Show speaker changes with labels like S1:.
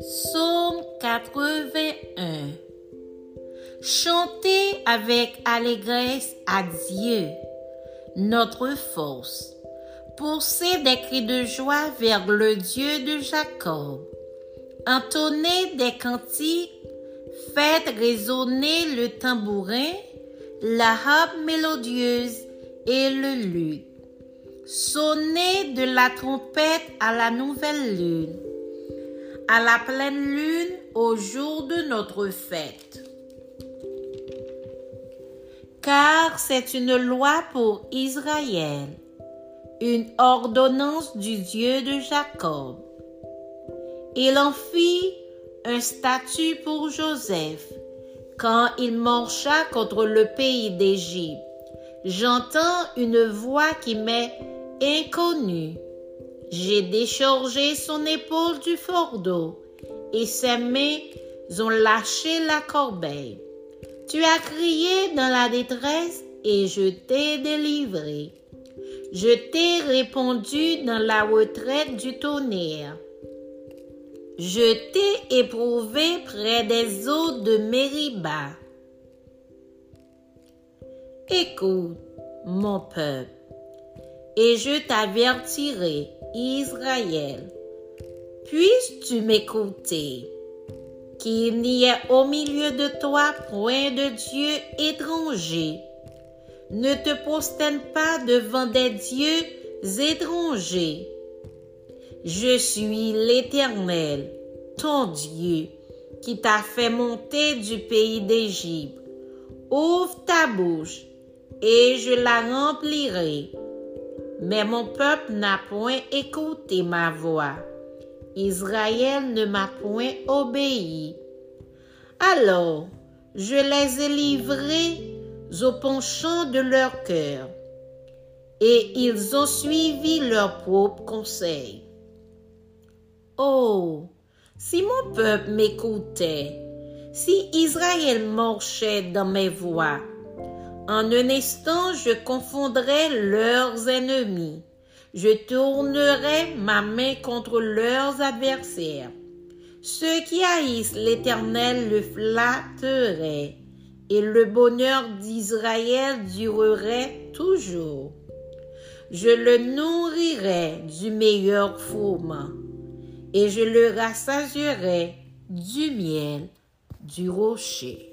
S1: Psaume 81 Chantez avec allégresse à Dieu, notre force. Poussez des cris de joie vers le Dieu de Jacob. Entonnez des cantiques, faites résonner le tambourin, la harpe mélodieuse et le luth. Sonnez de la trompette à la nouvelle lune, à la pleine lune au jour de notre fête. Car c'est une loi pour Israël, une ordonnance du Dieu de Jacob. Il en fit un statut pour Joseph quand il marcha contre le pays d'Égypte. J'entends une voix qui m'est inconnue. J'ai déchargé son épaule du fardeau et ses mains ont lâché la corbeille. Tu as crié dans la détresse et je t'ai délivré. Je t'ai répondu dans la retraite du tonnerre. Je t'ai éprouvé près des eaux de Mériba. Écoute, mon peuple, et je t'avertirai, Israël. Puisses-tu m'écouter, qu'il n'y ait au milieu de toi point de Dieu étranger. Ne te prosterne pas devant des dieux étrangers. Je suis l'Éternel, ton Dieu, qui t'a fait monter du pays d'Égypte. Ouvre ta bouche et je la remplirai. Mais mon peuple n'a point écouté ma voix. Israël ne m'a point obéi. Alors, je les ai livrés au penchant de leur cœur, et ils ont suivi leur propre conseil. Oh, si mon peuple m'écoutait, si Israël marchait dans mes voies, en un instant, je confondrai leurs ennemis. Je tournerai ma main contre leurs adversaires. Ceux qui haïssent l'Éternel le flatteraient, et le bonheur d'Israël durerait toujours. Je le nourrirai du meilleur fourment, et je le rassasierai du miel du rocher.